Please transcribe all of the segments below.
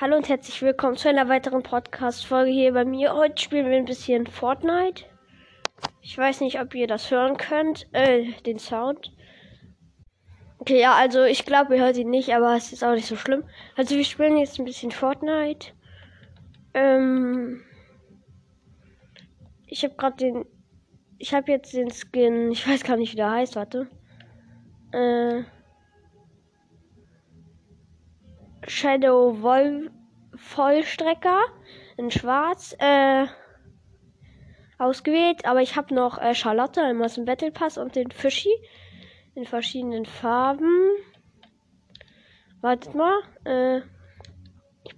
Hallo und herzlich willkommen zu einer weiteren Podcast-Folge hier bei mir. Heute spielen wir ein bisschen Fortnite. Ich weiß nicht, ob ihr das hören könnt, äh, den Sound. Okay, ja, also ich glaube, ihr hört ihn nicht, aber es ist auch nicht so schlimm. Also wir spielen jetzt ein bisschen Fortnite. Ähm, ich habe gerade den, ich habe jetzt den Skin, ich weiß gar nicht, wie der heißt, warte. Äh, Shadow Vol Vollstrecker in Schwarz äh, ausgewählt, aber ich habe noch äh, Charlotte aus dem Battle Pass und den Fischi in verschiedenen Farben. Wartet mal, äh, ich,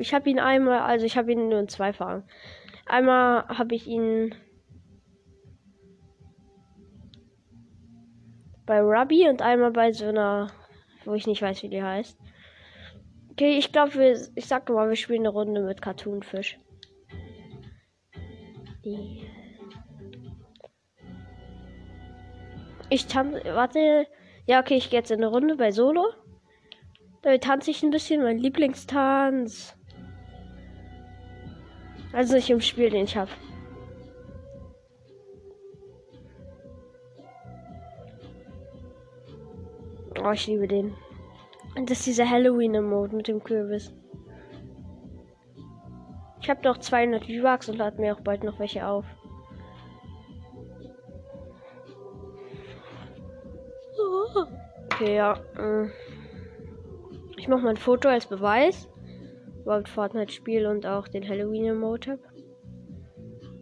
ich habe ihn einmal, also ich habe ihn nur in zwei Farben. Einmal habe ich ihn bei Ruby und einmal bei so einer, wo ich nicht weiß, wie die heißt. Okay, ich glaube, ich sag mal, wir spielen eine Runde mit Cartoonfisch. Ich tanze, warte. Ja, okay, ich gehe jetzt in eine Runde bei Solo. Damit tanze ich ein bisschen, mein Lieblingstanz. Also nicht im Spiel, den ich habe. Oh, ich liebe den. Das ist dieser Halloween-Mode mit dem Kürbis. Ich habe noch 200 V-Bucks und lade mir auch bald noch welche auf. Okay, ja. Äh. Ich mache mal ein Foto als Beweis. Überhaupt Fortnite spiel und auch den Halloween-Mode habe.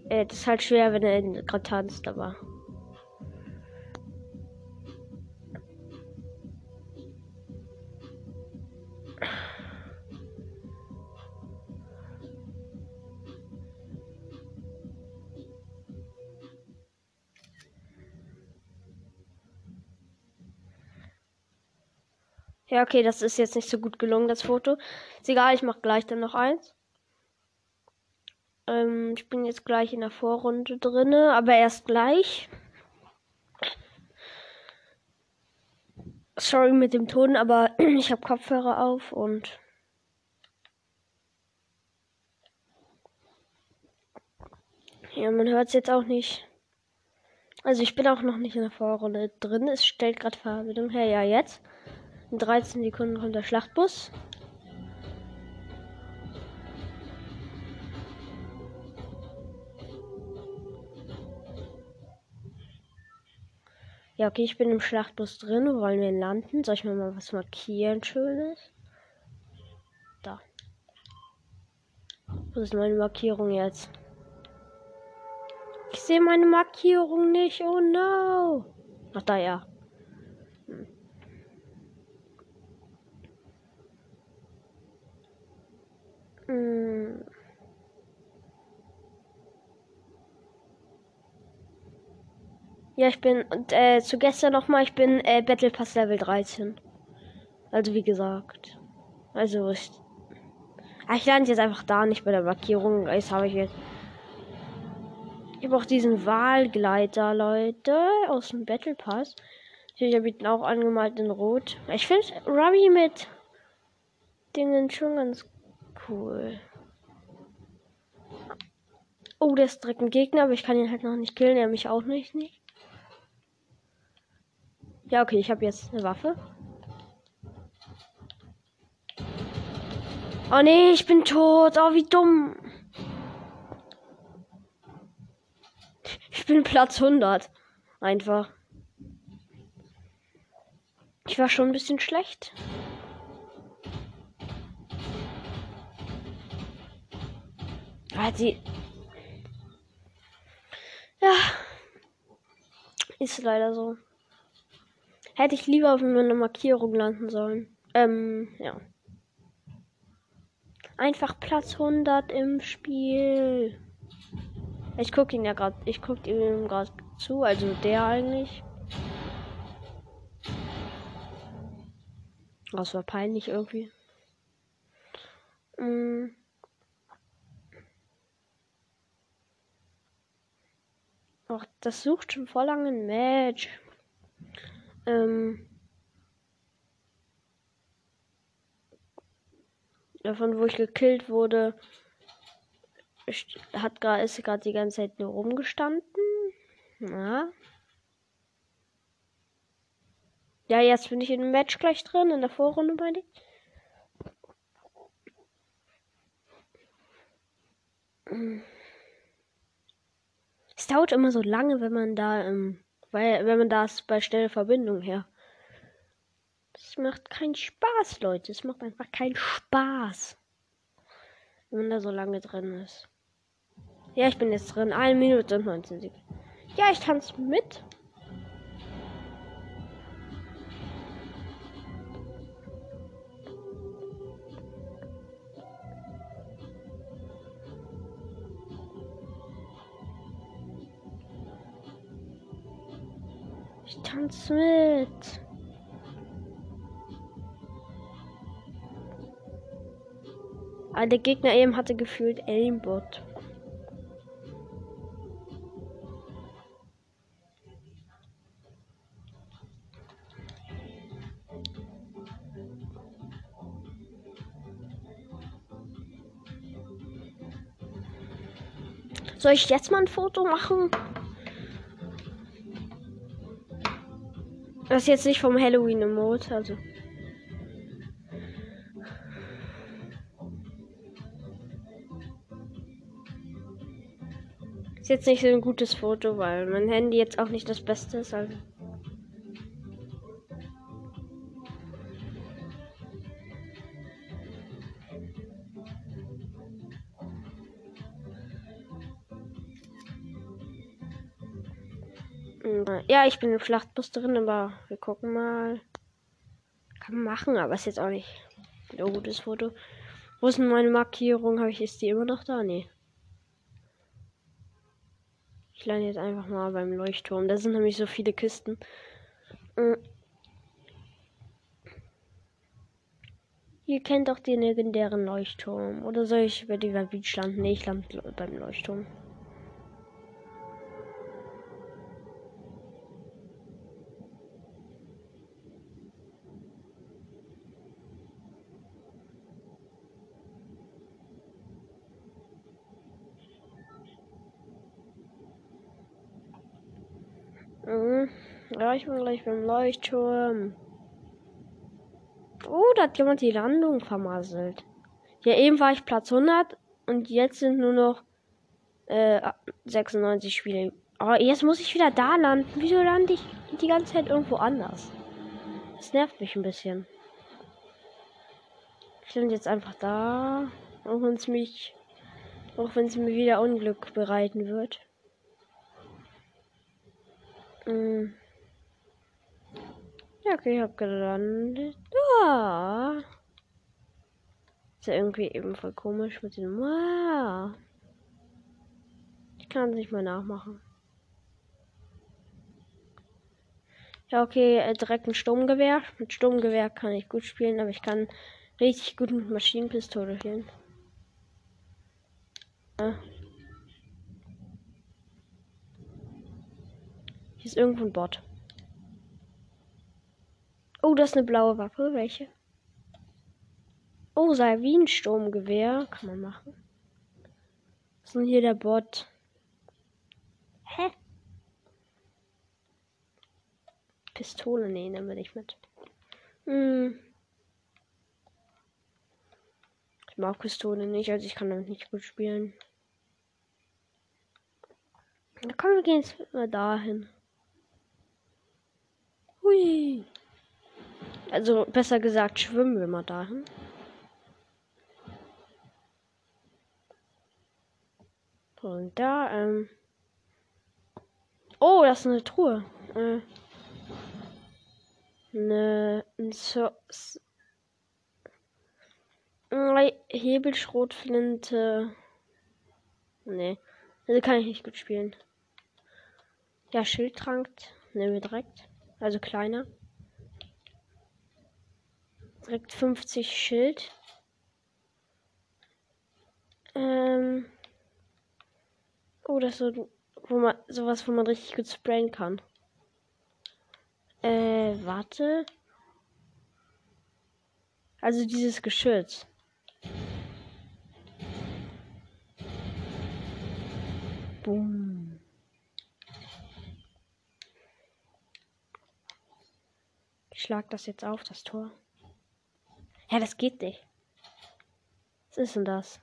Äh, das ist halt schwer, wenn er gerade tanzt, aber. Ja, okay, das ist jetzt nicht so gut gelungen, das Foto. Ist egal, ich mache gleich dann noch eins. Ähm, ich bin jetzt gleich in der Vorrunde drinne, aber erst gleich. Sorry mit dem Ton, aber ich habe Kopfhörer auf und ja, man hört es jetzt auch nicht. Also ich bin auch noch nicht in der Vorrunde drin. Es stellt gerade Verbindung her. Ja, jetzt. In 13 Sekunden kommt der Schlachtbus. Ja, okay, ich bin im Schlachtbus drin. Wo wollen wir landen? Soll ich mir mal was markieren? Schönes. Da. Wo ist meine Markierung jetzt? Ich sehe meine Markierung nicht. Oh no. Ach da ja. Hm. Ja, ich bin und äh, zu gestern nochmal, ich bin äh, Battle Pass Level 13. Also wie gesagt. Also ich. Ah, ich lande jetzt einfach da nicht bei der Markierung. Jetzt habe ich jetzt. Ich habe auch diesen Wahlgleiter, Leute, aus dem Battle Pass. Ich habe ihn auch angemalt in Rot. Ich finde Ruby mit Dingen schon ganz cool. Oh, der ist direkt ein Gegner, aber ich kann ihn halt noch nicht killen. Er mich auch nicht. nicht. Ja, okay, ich habe jetzt eine Waffe. Oh nee, ich bin tot. Oh, wie dumm. Ich bin Platz 100. Einfach. Ich war schon ein bisschen schlecht. Hat sie. Ja. Ist leider so. Hätte ich lieber auf eine Markierung landen sollen. Ähm, ja. Einfach Platz 100 im Spiel. Ich gucke ihn ja gerade. Ich gucke ihm gerade zu. Also der eigentlich. Das war peinlich irgendwie. Mm. Ach, das sucht schon vor lange Match. Ähm. davon, wo ich gekillt wurde, hat gerade ist gerade die ganze Zeit nur rumgestanden. Ja. Ja, jetzt bin ich in dem Match gleich drin, in der Vorrunde meine ich. Es dauert immer so lange, wenn man da, ähm, weil, wenn man das bei schnelle Verbindung her. Das macht keinen Spaß, Leute. Es macht einfach keinen Spaß. Wenn man da so lange drin ist. Ja, ich bin jetzt drin. Eine Minute und 19 Sekunden. Ja, ich tanze mit. Tanze mit. Aber ah, der Gegner eben hatte gefühlt Aimbot. Soll ich jetzt mal ein Foto machen? Das ist jetzt nicht vom Halloween-Emote, also. Ist jetzt nicht so ein gutes Foto, weil mein Handy jetzt auch nicht das Beste ist. Also. Ja, ich bin im Schlachtbus drin, aber wir gucken mal. Kann man machen, aber ist jetzt auch nicht ein gutes Foto. Wo ist denn meine Markierung? Habe ich ist die immer noch da? Nee. Ich lande jetzt einfach mal beim Leuchtturm. Da sind nämlich so viele Kisten. Äh. Ihr kennt doch den legendären Leuchtturm. Oder soll ich bei dieser Beach landen? Nee, ich lande beim Leuchtturm. Mhm. Ja, ich bin gleich beim Leuchtturm. Oh, da hat jemand die Landung vermasselt. Ja, eben war ich Platz 100 und jetzt sind nur noch äh, 96 Spiele. Aber jetzt muss ich wieder da landen. Wieso lande ich die ganze Zeit irgendwo anders? Das nervt mich ein bisschen. Ich lande jetzt einfach da. Auch wenn es mich, auch wenn es mir wieder Unglück bereiten wird. Mm. Ja, okay, ich hab gelandet. Ah. Ist ja irgendwie eben voll komisch mit dem. Ah. Ich kann es nicht mal nachmachen. Ja, okay, äh, direkt ein Sturmgewehr. Mit Sturmgewehr kann ich gut spielen, aber ich kann richtig gut mit Maschinenpistole spielen. Ja. Hier ist irgendwo ein Bot. Oh, das ist eine blaue Waffe. Welche? Oh, sei wie ein Sturmgewehr. Kann man machen. Was ist denn hier der Bot? Hä? Pistole, nee, nehmen wir nicht mit. Hm. Ich mag Pistole nicht, also ich kann damit nicht gut spielen. Da kommen wir gehen jetzt mal dahin. Hui. Also besser gesagt, schwimmen wir mal dahin. Und da, ähm. Oh, das ist eine Truhe. Äh. Eine. Ein so Hebelschrotflinte. Nee. Also kann ich nicht gut spielen. Ja, Schildtrank. Nehmen wir direkt. Also kleiner direkt 50 Schild. Ähm. Oh, das ist so, wo man, sowas, wo man richtig gut sprayen kann. Äh, warte. Also dieses Geschütz. Boom. Ich schlag das jetzt auf, das Tor. Ja, das geht nicht. Was ist denn das?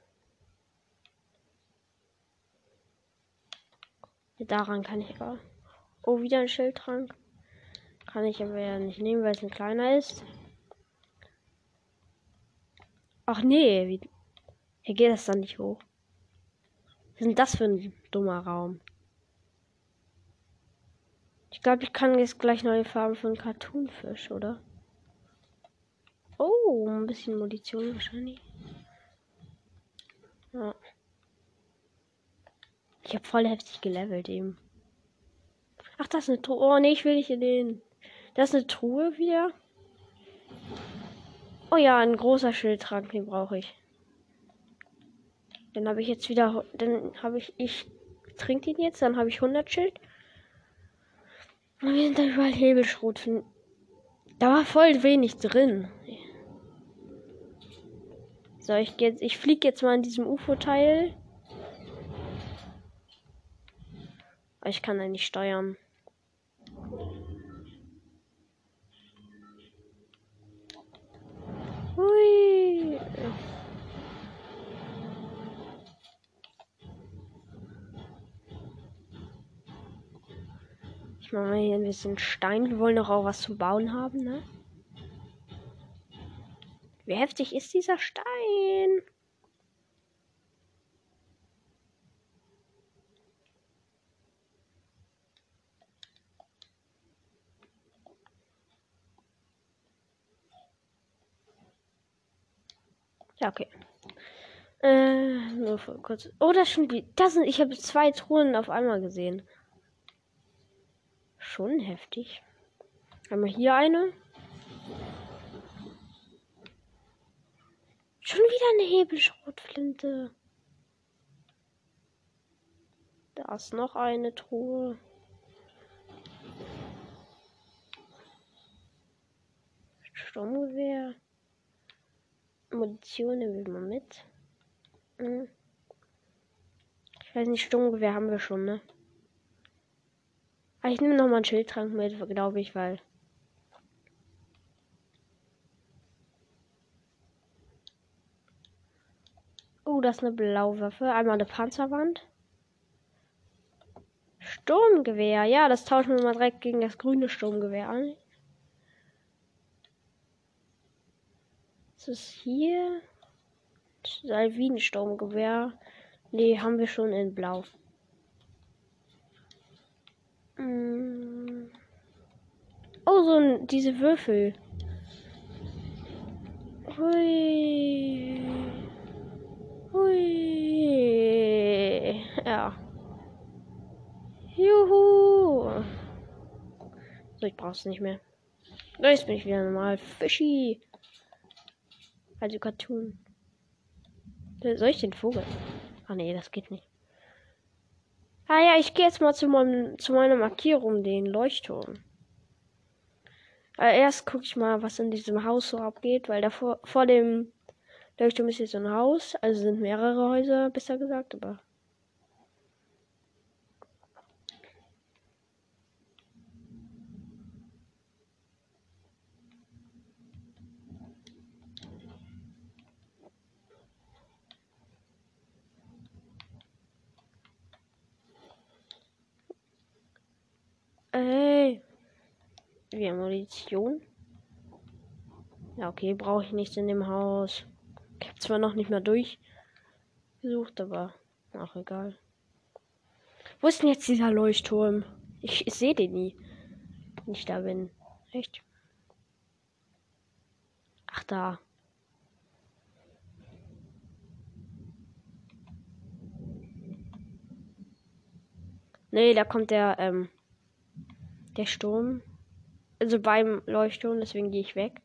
Daran kann ich aber. Oh, wieder ein Schildtrank. Kann ich aber ja nicht nehmen, weil es ein kleiner ist. Ach nee, wie. Hier geht das dann nicht hoch. Was ist denn das für ein dummer Raum? Ich glaube, ich kann jetzt gleich neue Farben einen Cartoonfisch, oder? Oh, ein bisschen Munition wahrscheinlich. Ja. Ich habe voll heftig gelevelt eben. Ach, das ist eine Truhe. Oh, nee, ich will nicht in den. Das ist eine Truhe wieder. Oh ja, ein großer Schildtrank, den brauche ich. Dann habe ich jetzt wieder. Dann habe ich. Ich trinke den jetzt, dann habe ich 100 Schild. Und wir sind da überall Hebelschrot. Da war voll wenig drin. So, ich gehe ich fliege jetzt mal in diesem UFO-Teil. Ich kann da nicht steuern. Hui. Ich mache mal hier ein bisschen Stein. Wir wollen doch auch was zum Bauen haben, ne? Wie heftig ist dieser Stein? Ja, okay. Äh, nur kurz. Oh, das schon wie. Das sind. Ich habe zwei Truhen auf einmal gesehen. Schon heftig. Haben wir hier eine. Schon wieder eine Hebelschrotflinte. Da ist noch eine Truhe. Sturmgewehr. Munition nehmen wir mal mit. Hm. Ich weiß nicht, Sturmgewehr haben wir schon, ne? Aber ah, ich nehme noch mal einen Schildtrank mit, glaube ich, weil. Oh, das ist eine blaue Waffe. Einmal eine Panzerwand. Sturmgewehr. Ja, das tauschen wir mal direkt gegen das grüne Sturmgewehr an. Was ist hier? Salvin-Sturmgewehr. Nee, haben wir schon in Blau. Mm. Oh, so ein, diese Würfel. Hui. Hui. Ja. Juhu. So, ich brauch's nicht mehr. Jetzt bin ich wieder normal. Fischi. Also Cartoon. Soll ich den Vogel? Ah nee, das geht nicht. Ah ja, ich gehe jetzt mal zu, meinem, zu meiner Markierung, den Leuchtturm. Aber erst gucke ich mal, was in diesem Haus so abgeht, weil davor vor dem Leuchtturm ist jetzt ein Haus, also sind mehrere Häuser, besser gesagt, aber Ey. Wir haben Munition. Ja, okay, brauche ich nichts in dem Haus. Ich habe zwar noch nicht mal durchgesucht, aber auch egal. Wo ist denn jetzt dieser Leuchtturm? Ich, ich sehe den nie. Wenn ich da bin. Echt? Ach, da. Nee, da kommt der, ähm, der Sturm. Also beim Leuchtturm, deswegen gehe ich weg.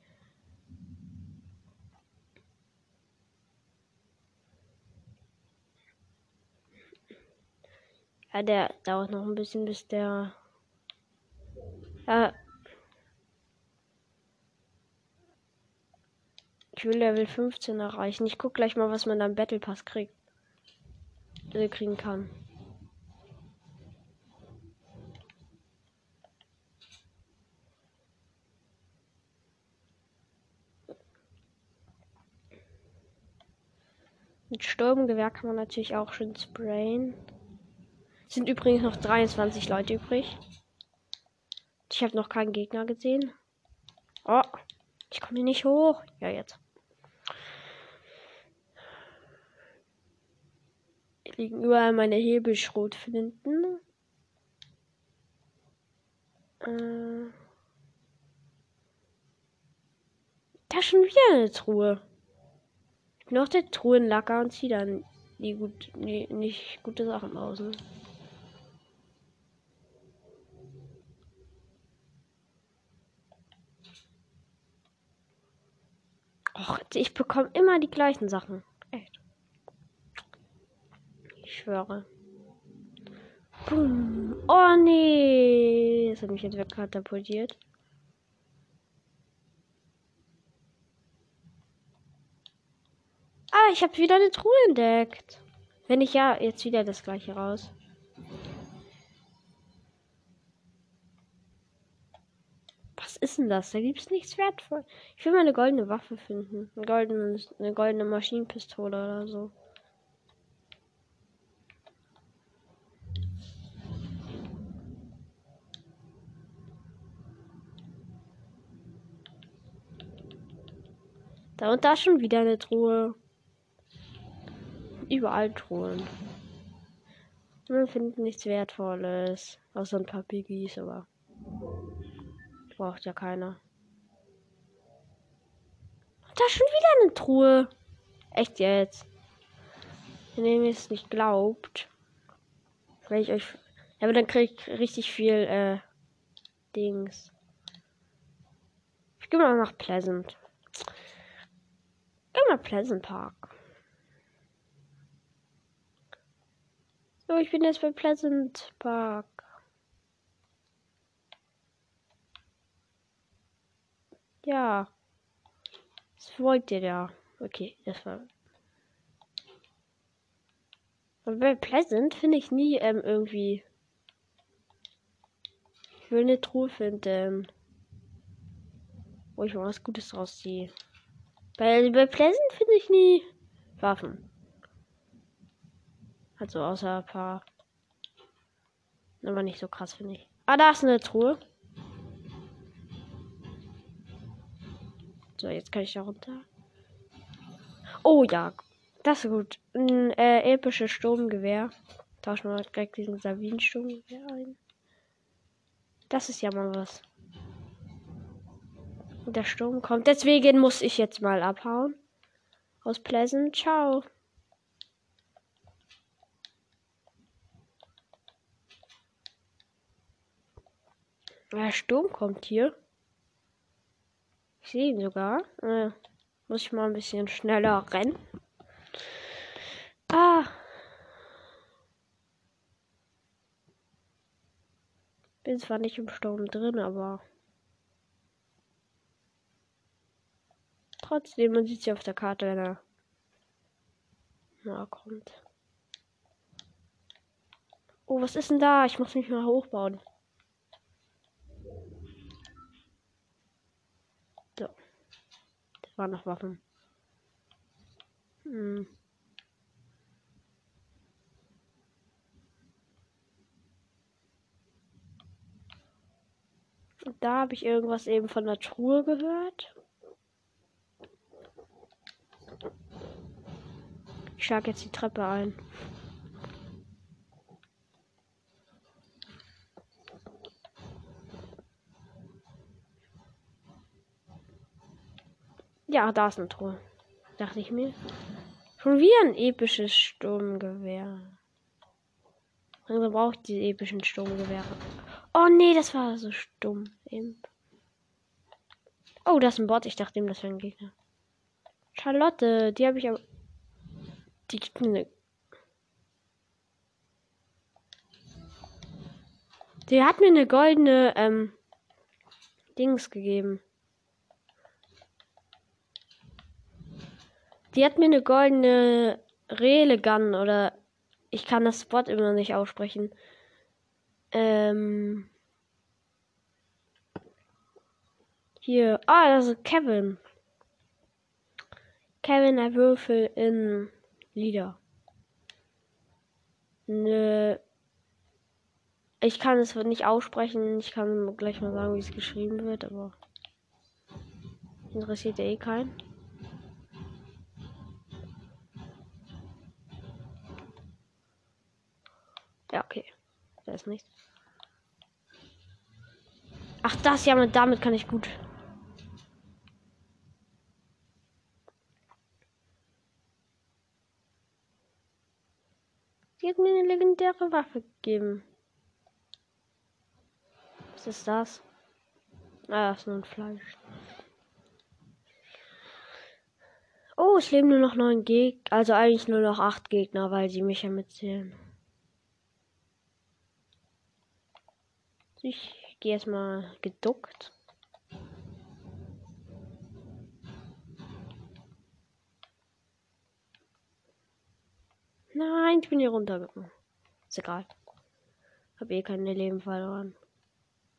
Ja, der dauert noch ein bisschen, bis der. Ja. Ich will Level 15 erreichen. Ich guck gleich mal, was man am Battle Pass kriegt. Also kriegen kann. Mit Sturmgewehr kann man natürlich auch schön sprayen. Sind übrigens noch 23 Leute übrig. Ich habe noch keinen Gegner gesehen. Oh, ich komme hier nicht hoch. Ja, jetzt. Liegen überall meine Hebelschrotflinten. Äh, da schon wieder eine Truhe. Ich bin auch der Truhenlacker und ziehe dann die gut, die nicht gute Sachen aus. Ne? Och, ich bekomme immer die gleichen Sachen. Echt. Ich schwöre. Boom. Oh nee. Das hat mich jetzt wegkatapultiert. Ah, ich habe wieder eine Truhe entdeckt. Wenn ich ja, jetzt wieder das gleiche raus. Was ist denn das? Da gibt es nichts wertvoll. Ich will mal eine goldene Waffe finden. Eine goldene, eine goldene Maschinenpistole oder so. Da und da schon wieder eine Truhe. Überall Truhen. Wir finden nichts Wertvolles. Außer ein paar Piggies, aber. Braucht ja keiner. Da schon wieder eine Truhe. Echt jetzt. Wenn ihr es nicht glaubt. Wenn ich euch. Ja, aber dann krieg ich richtig viel, äh, Dings. Ich gehe mal nach Pleasant. Immer Pleasant Park. So, ich bin jetzt bei Pleasant Park. Ja. Was wollt ihr da? Okay, das war. Und bei Pleasant finde ich nie ähm, irgendwie. Ich will eine Truhe finden. Wo ich mal was Gutes draus ziehe. Bei, bei Pleasant finde ich nie Waffen. Also außer ein paar. Aber nicht so krass, finde ich. Ah, da ist eine Truhe. So, jetzt kann ich da runter. Oh ja, das ist gut. Ein äh, episches Sturmgewehr. Tauschen wir direkt diesen Savin-Sturmgewehr ein. Das ist ja mal was der Sturm kommt. Deswegen muss ich jetzt mal abhauen. Aus Pleasant. Ciao. Der Sturm kommt hier. Ich sehe ihn sogar. Äh, muss ich mal ein bisschen schneller rennen. Ah. Bin zwar nicht im Sturm drin, aber Trotzdem, man sieht sie auf der Karte, wenn er na, kommt. Oh, was ist denn da? Ich muss mich mal hochbauen. So. Das waren noch Waffen. Hm. Da habe ich irgendwas eben von der Truhe gehört. Ich schlage jetzt die Treppe ein. Ja, da ist ein Tor. Dachte ich mir. Schon wieder ein episches Sturmgewehr. Also braucht die epischen Sturmgewehre. Oh nee, das war so stumm. Eben. Oh, das ist ein Bot. Ich dachte ihm, das wäre ein Gegner. Charlotte, die habe ich aber. Die gibt mir eine. Die hat mir eine goldene ähm, Dings gegeben. Die hat mir eine goldene Relegun oder ich kann das Spot immer nicht aussprechen. Ähm. Hier. Ah, das ist Kevin. Kevin, der Würfel in Lieder. Nö. Ich kann es nicht aussprechen. Ich kann gleich mal sagen, wie es geschrieben wird, aber interessiert ja eh keinen. Ja, okay. Da ist nichts. Ach, das ja, mit damit kann ich gut. Sie hat mir eine legendäre Waffe gegeben. Was ist das? Ah, das ist nur ein Fleisch. Oh, es leben nur noch neun Gegner. Also eigentlich nur noch acht Gegner, weil sie mich ja mitzählen. Ich gehe erstmal geduckt. Nein, ich bin hier runtergekommen. Ist egal. Hab eh keine Leben verloren.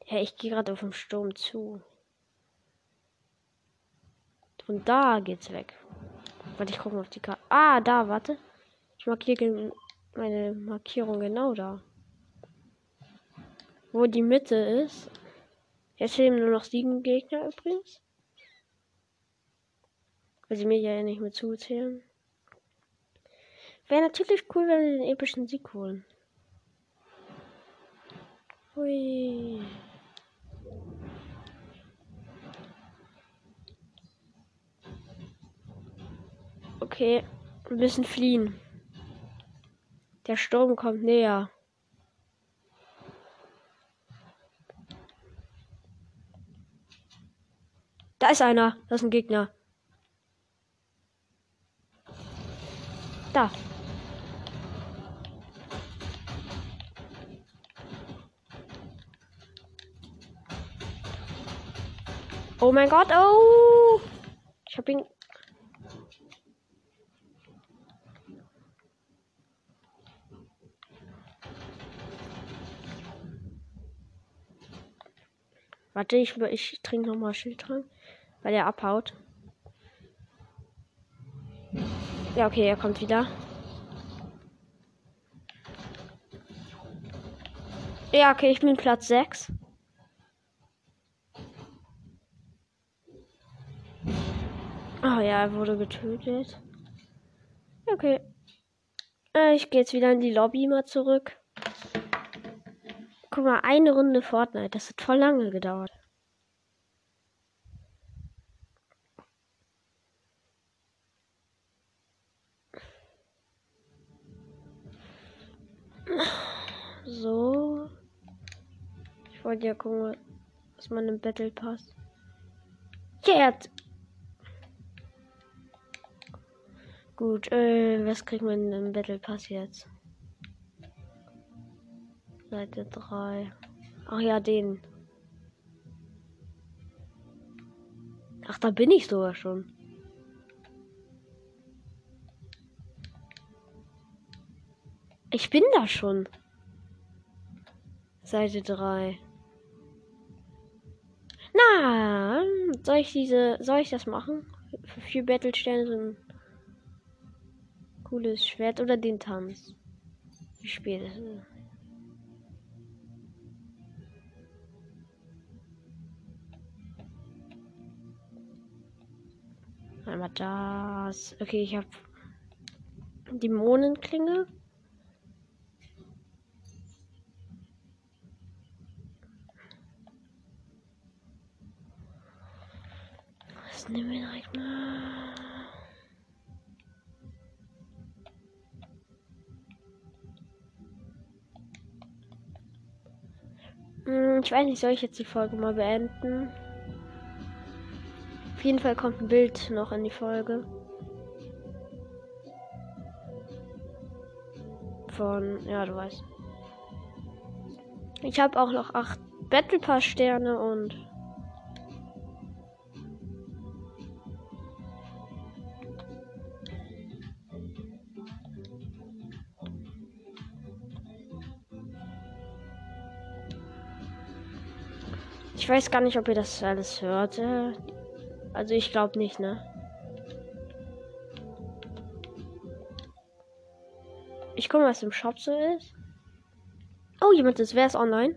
Ja, ich gehe gerade auf den Sturm zu. Von da geht's weg. Warte, ich gucke mal auf die Karte. Ah, da, warte. Ich markiere meine Markierung genau da. Wo die Mitte ist. Jetzt fehlen nur noch sieben Gegner übrigens. Weil sie mir ja nicht mehr zuzählen. Wäre natürlich cool, wenn wir den epischen Sieg holen. Hui. Okay, wir müssen fliehen. Der Sturm kommt näher. Da ist einer. Das ist ein Gegner. Da. Oh mein Gott, oh! Ich hab ihn. Warte, ich, ich trinke nochmal Schildtrank, weil er abhaut. Ja, okay, er kommt wieder. Ja, okay, ich bin Platz 6. Oh ja, er wurde getötet. Okay. Äh, ich gehe jetzt wieder in die Lobby mal zurück. Guck mal, eine Runde Fortnite. Das hat voll lange gedauert. So. Ich wollte ja gucken, was man im Battle Pass. Jetzt! Gut, äh, was kriegt man im Battle Pass jetzt? Seite 3. Ach ja, den. Ach, da bin ich sogar schon. Ich bin da schon. Seite 3. Na, soll ich diese, soll ich das machen? Für vier Battlesterne sind Cooles Schwert oder den Tanz? Wie spät ist es? Einmal das. Okay, ich habe die Monenklinge. Was nehmen wir direkt mal? Hm, ich weiß nicht, soll ich jetzt die Folge mal beenden? Auf jeden Fall kommt ein Bild noch in die Folge. Von, ja, du weißt. Ich habe auch noch acht Battle Pass Sterne und Ich weiß gar nicht, ob ihr das alles hört. Also ich glaube nicht, ne? Ich gucke, was im Shop so ist. Oh, jemand ist. Wer ist online?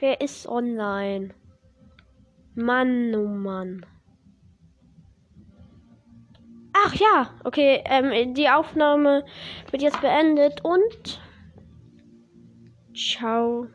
Wer ist online? Mann, oh Mann. Ach ja, okay, ähm, die Aufnahme wird jetzt beendet und ciao.